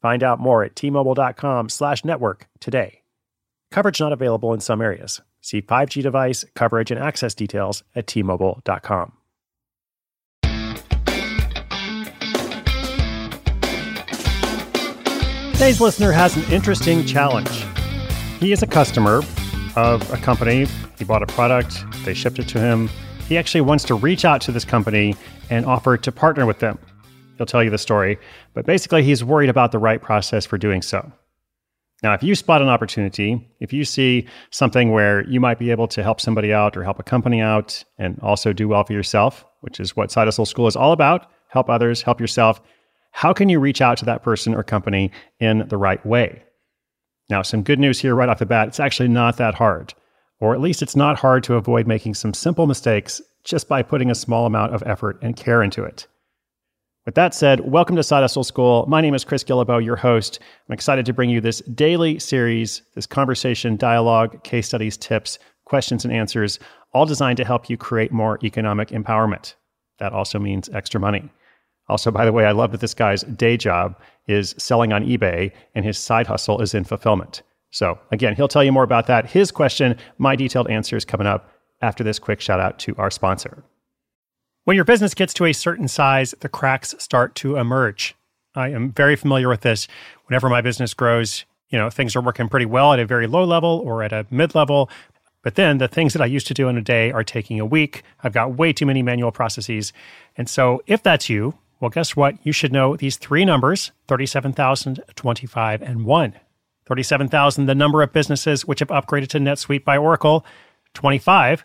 Find out more at tmobile.com slash network today. Coverage not available in some areas. See 5G device, coverage, and access details at tmobile.com. Today's listener has an interesting challenge. He is a customer of a company. He bought a product, they shipped it to him. He actually wants to reach out to this company and offer to partner with them. He'll tell you the story, but basically, he's worried about the right process for doing so. Now, if you spot an opportunity, if you see something where you might be able to help somebody out or help a company out and also do well for yourself, which is what Side Hustle School is all about help others, help yourself how can you reach out to that person or company in the right way? Now, some good news here right off the bat it's actually not that hard, or at least it's not hard to avoid making some simple mistakes just by putting a small amount of effort and care into it. With that said, welcome to Side Hustle School. My name is Chris Guillebeau, your host. I'm excited to bring you this daily series, this conversation, dialogue, case studies, tips, questions, and answers, all designed to help you create more economic empowerment. That also means extra money. Also, by the way, I love that this guy's day job is selling on eBay and his side hustle is in fulfillment. So, again, he'll tell you more about that. His question, my detailed answers coming up after this quick shout out to our sponsor. When your business gets to a certain size, the cracks start to emerge. I am very familiar with this. Whenever my business grows, you know, things are working pretty well at a very low level or at a mid level. But then the things that I used to do in a day are taking a week. I've got way too many manual processes. And so if that's you, well, guess what? You should know these three numbers 37,000, 25, and 1. 37,000, the number of businesses which have upgraded to NetSuite by Oracle. 25,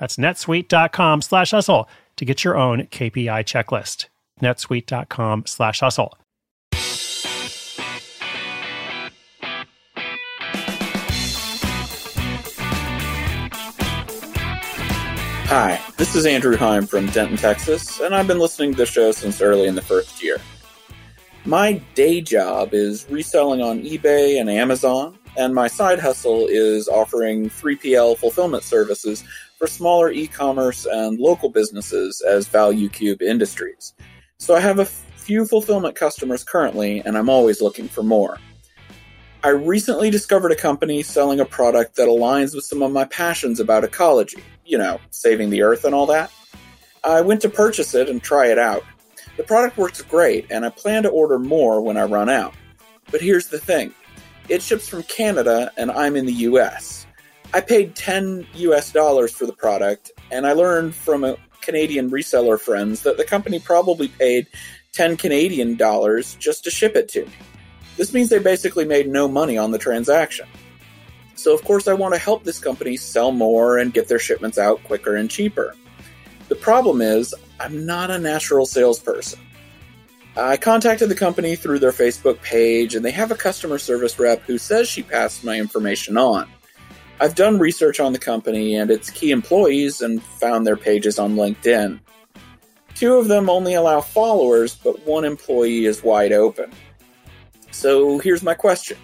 That's netsuite.com slash hustle to get your own KPI checklist. netsuite.com slash hustle. Hi, this is Andrew Heim from Denton, Texas, and I've been listening to the show since early in the first year. My day job is reselling on eBay and Amazon, and my side hustle is offering 3PL fulfillment services for smaller e commerce and local businesses as Value Cube Industries. So I have a few fulfillment customers currently, and I'm always looking for more. I recently discovered a company selling a product that aligns with some of my passions about ecology, you know, saving the earth and all that. I went to purchase it and try it out. The product works great, and I plan to order more when I run out. But here's the thing it ships from Canada, and I'm in the US. I paid 10 US dollars for the product, and I learned from a Canadian reseller friends that the company probably paid 10 Canadian dollars just to ship it to me. This means they basically made no money on the transaction. So, of course, I want to help this company sell more and get their shipments out quicker and cheaper. The problem is, I'm not a natural salesperson. I contacted the company through their Facebook page, and they have a customer service rep who says she passed my information on. I've done research on the company and its key employees and found their pages on LinkedIn. Two of them only allow followers, but one employee is wide open. So here's my question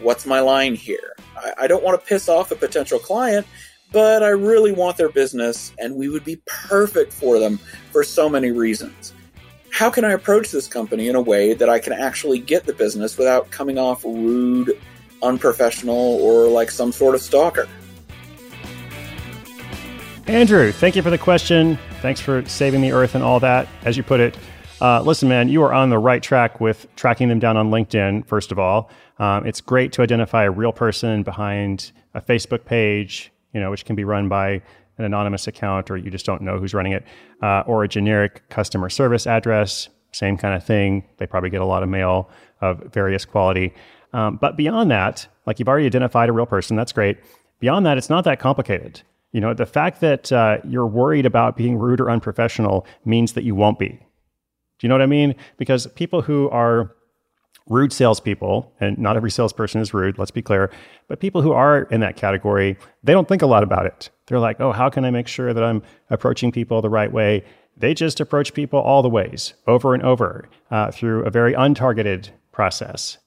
What's my line here? I, don't want to piss off a potential client, but I really want their business, and we would be perfect for them for so many reasons. How can I approach this company in a way that I can actually get the business without coming off rude, unprofessional, or like some sort of stalker? Andrew, thank you for the question. Thanks for saving the earth and all that, as you put it. Uh, listen, man, you are on the right track with tracking them down on LinkedIn, first of all. Um, it's great to identify a real person behind a Facebook page, you know, which can be run by an anonymous account or you just don't know who's running it, uh, or a generic customer service address, same kind of thing. They probably get a lot of mail of various quality. Um, but beyond that, like you've already identified a real person, that's great. Beyond that, it's not that complicated. You know, the fact that uh, you're worried about being rude or unprofessional means that you won't be. Do you know what I mean? Because people who are rude salespeople, and not every salesperson is rude, let's be clear, but people who are in that category, they don't think a lot about it. They're like, oh, how can I make sure that I'm approaching people the right way? They just approach people all the ways, over and over, uh, through a very untargeted process.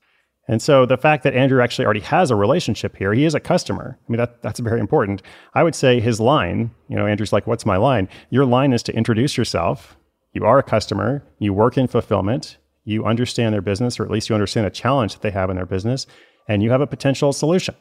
And so the fact that Andrew actually already has a relationship here, he is a customer. I mean, that, that's very important. I would say his line, you know, Andrew's like, what's my line? Your line is to introduce yourself. You are a customer. You work in fulfillment you understand their business, or at least you understand a challenge that they have in their business, and you have a potential solution.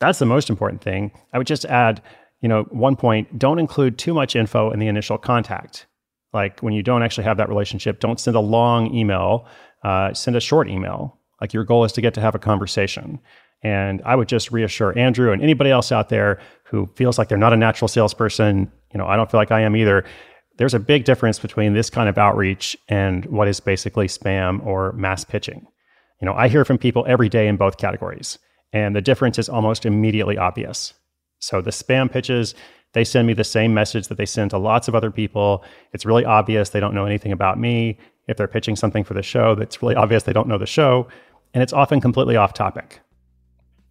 That's the most important thing. I would just add, you know, one point, don't include too much info in the initial contact. Like when you don't actually have that relationship, don't send a long email, uh, send a short email. Like your goal is to get to have a conversation. And I would just reassure Andrew and anybody else out there who feels like they're not a natural salesperson, you know, I don't feel like I am either there's a big difference between this kind of outreach and what is basically spam or mass pitching. You know, I hear from people every day in both categories, and the difference is almost immediately obvious. So the spam pitches, they send me the same message that they send to lots of other people. It's really obvious they don't know anything about me. If they're pitching something for the show, that's really obvious they don't know the show, and it's often completely off topic.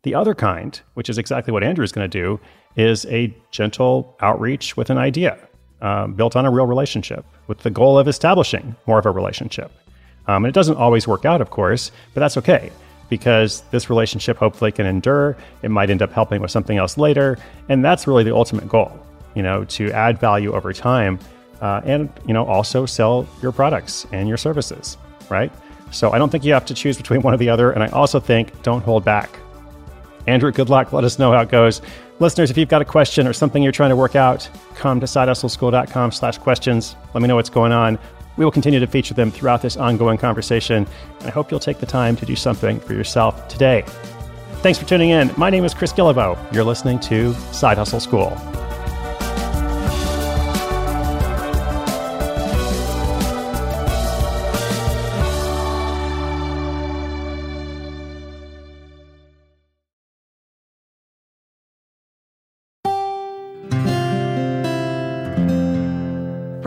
The other kind, which is exactly what Andrew is going to do, is a gentle outreach with an idea um, built on a real relationship with the goal of establishing more of a relationship. Um, and it doesn't always work out, of course, but that's okay because this relationship hopefully can endure. It might end up helping with something else later. And that's really the ultimate goal, you know, to add value over time uh, and, you know, also sell your products and your services, right? So I don't think you have to choose between one or the other. And I also think don't hold back. Andrew, good luck. Let us know how it goes. Listeners, if you've got a question or something you're trying to work out, come to sidehustleschool.com slash questions. Let me know what's going on. We will continue to feature them throughout this ongoing conversation. And I hope you'll take the time to do something for yourself today. Thanks for tuning in. My name is Chris Guillebeau. You're listening to Side Hustle School.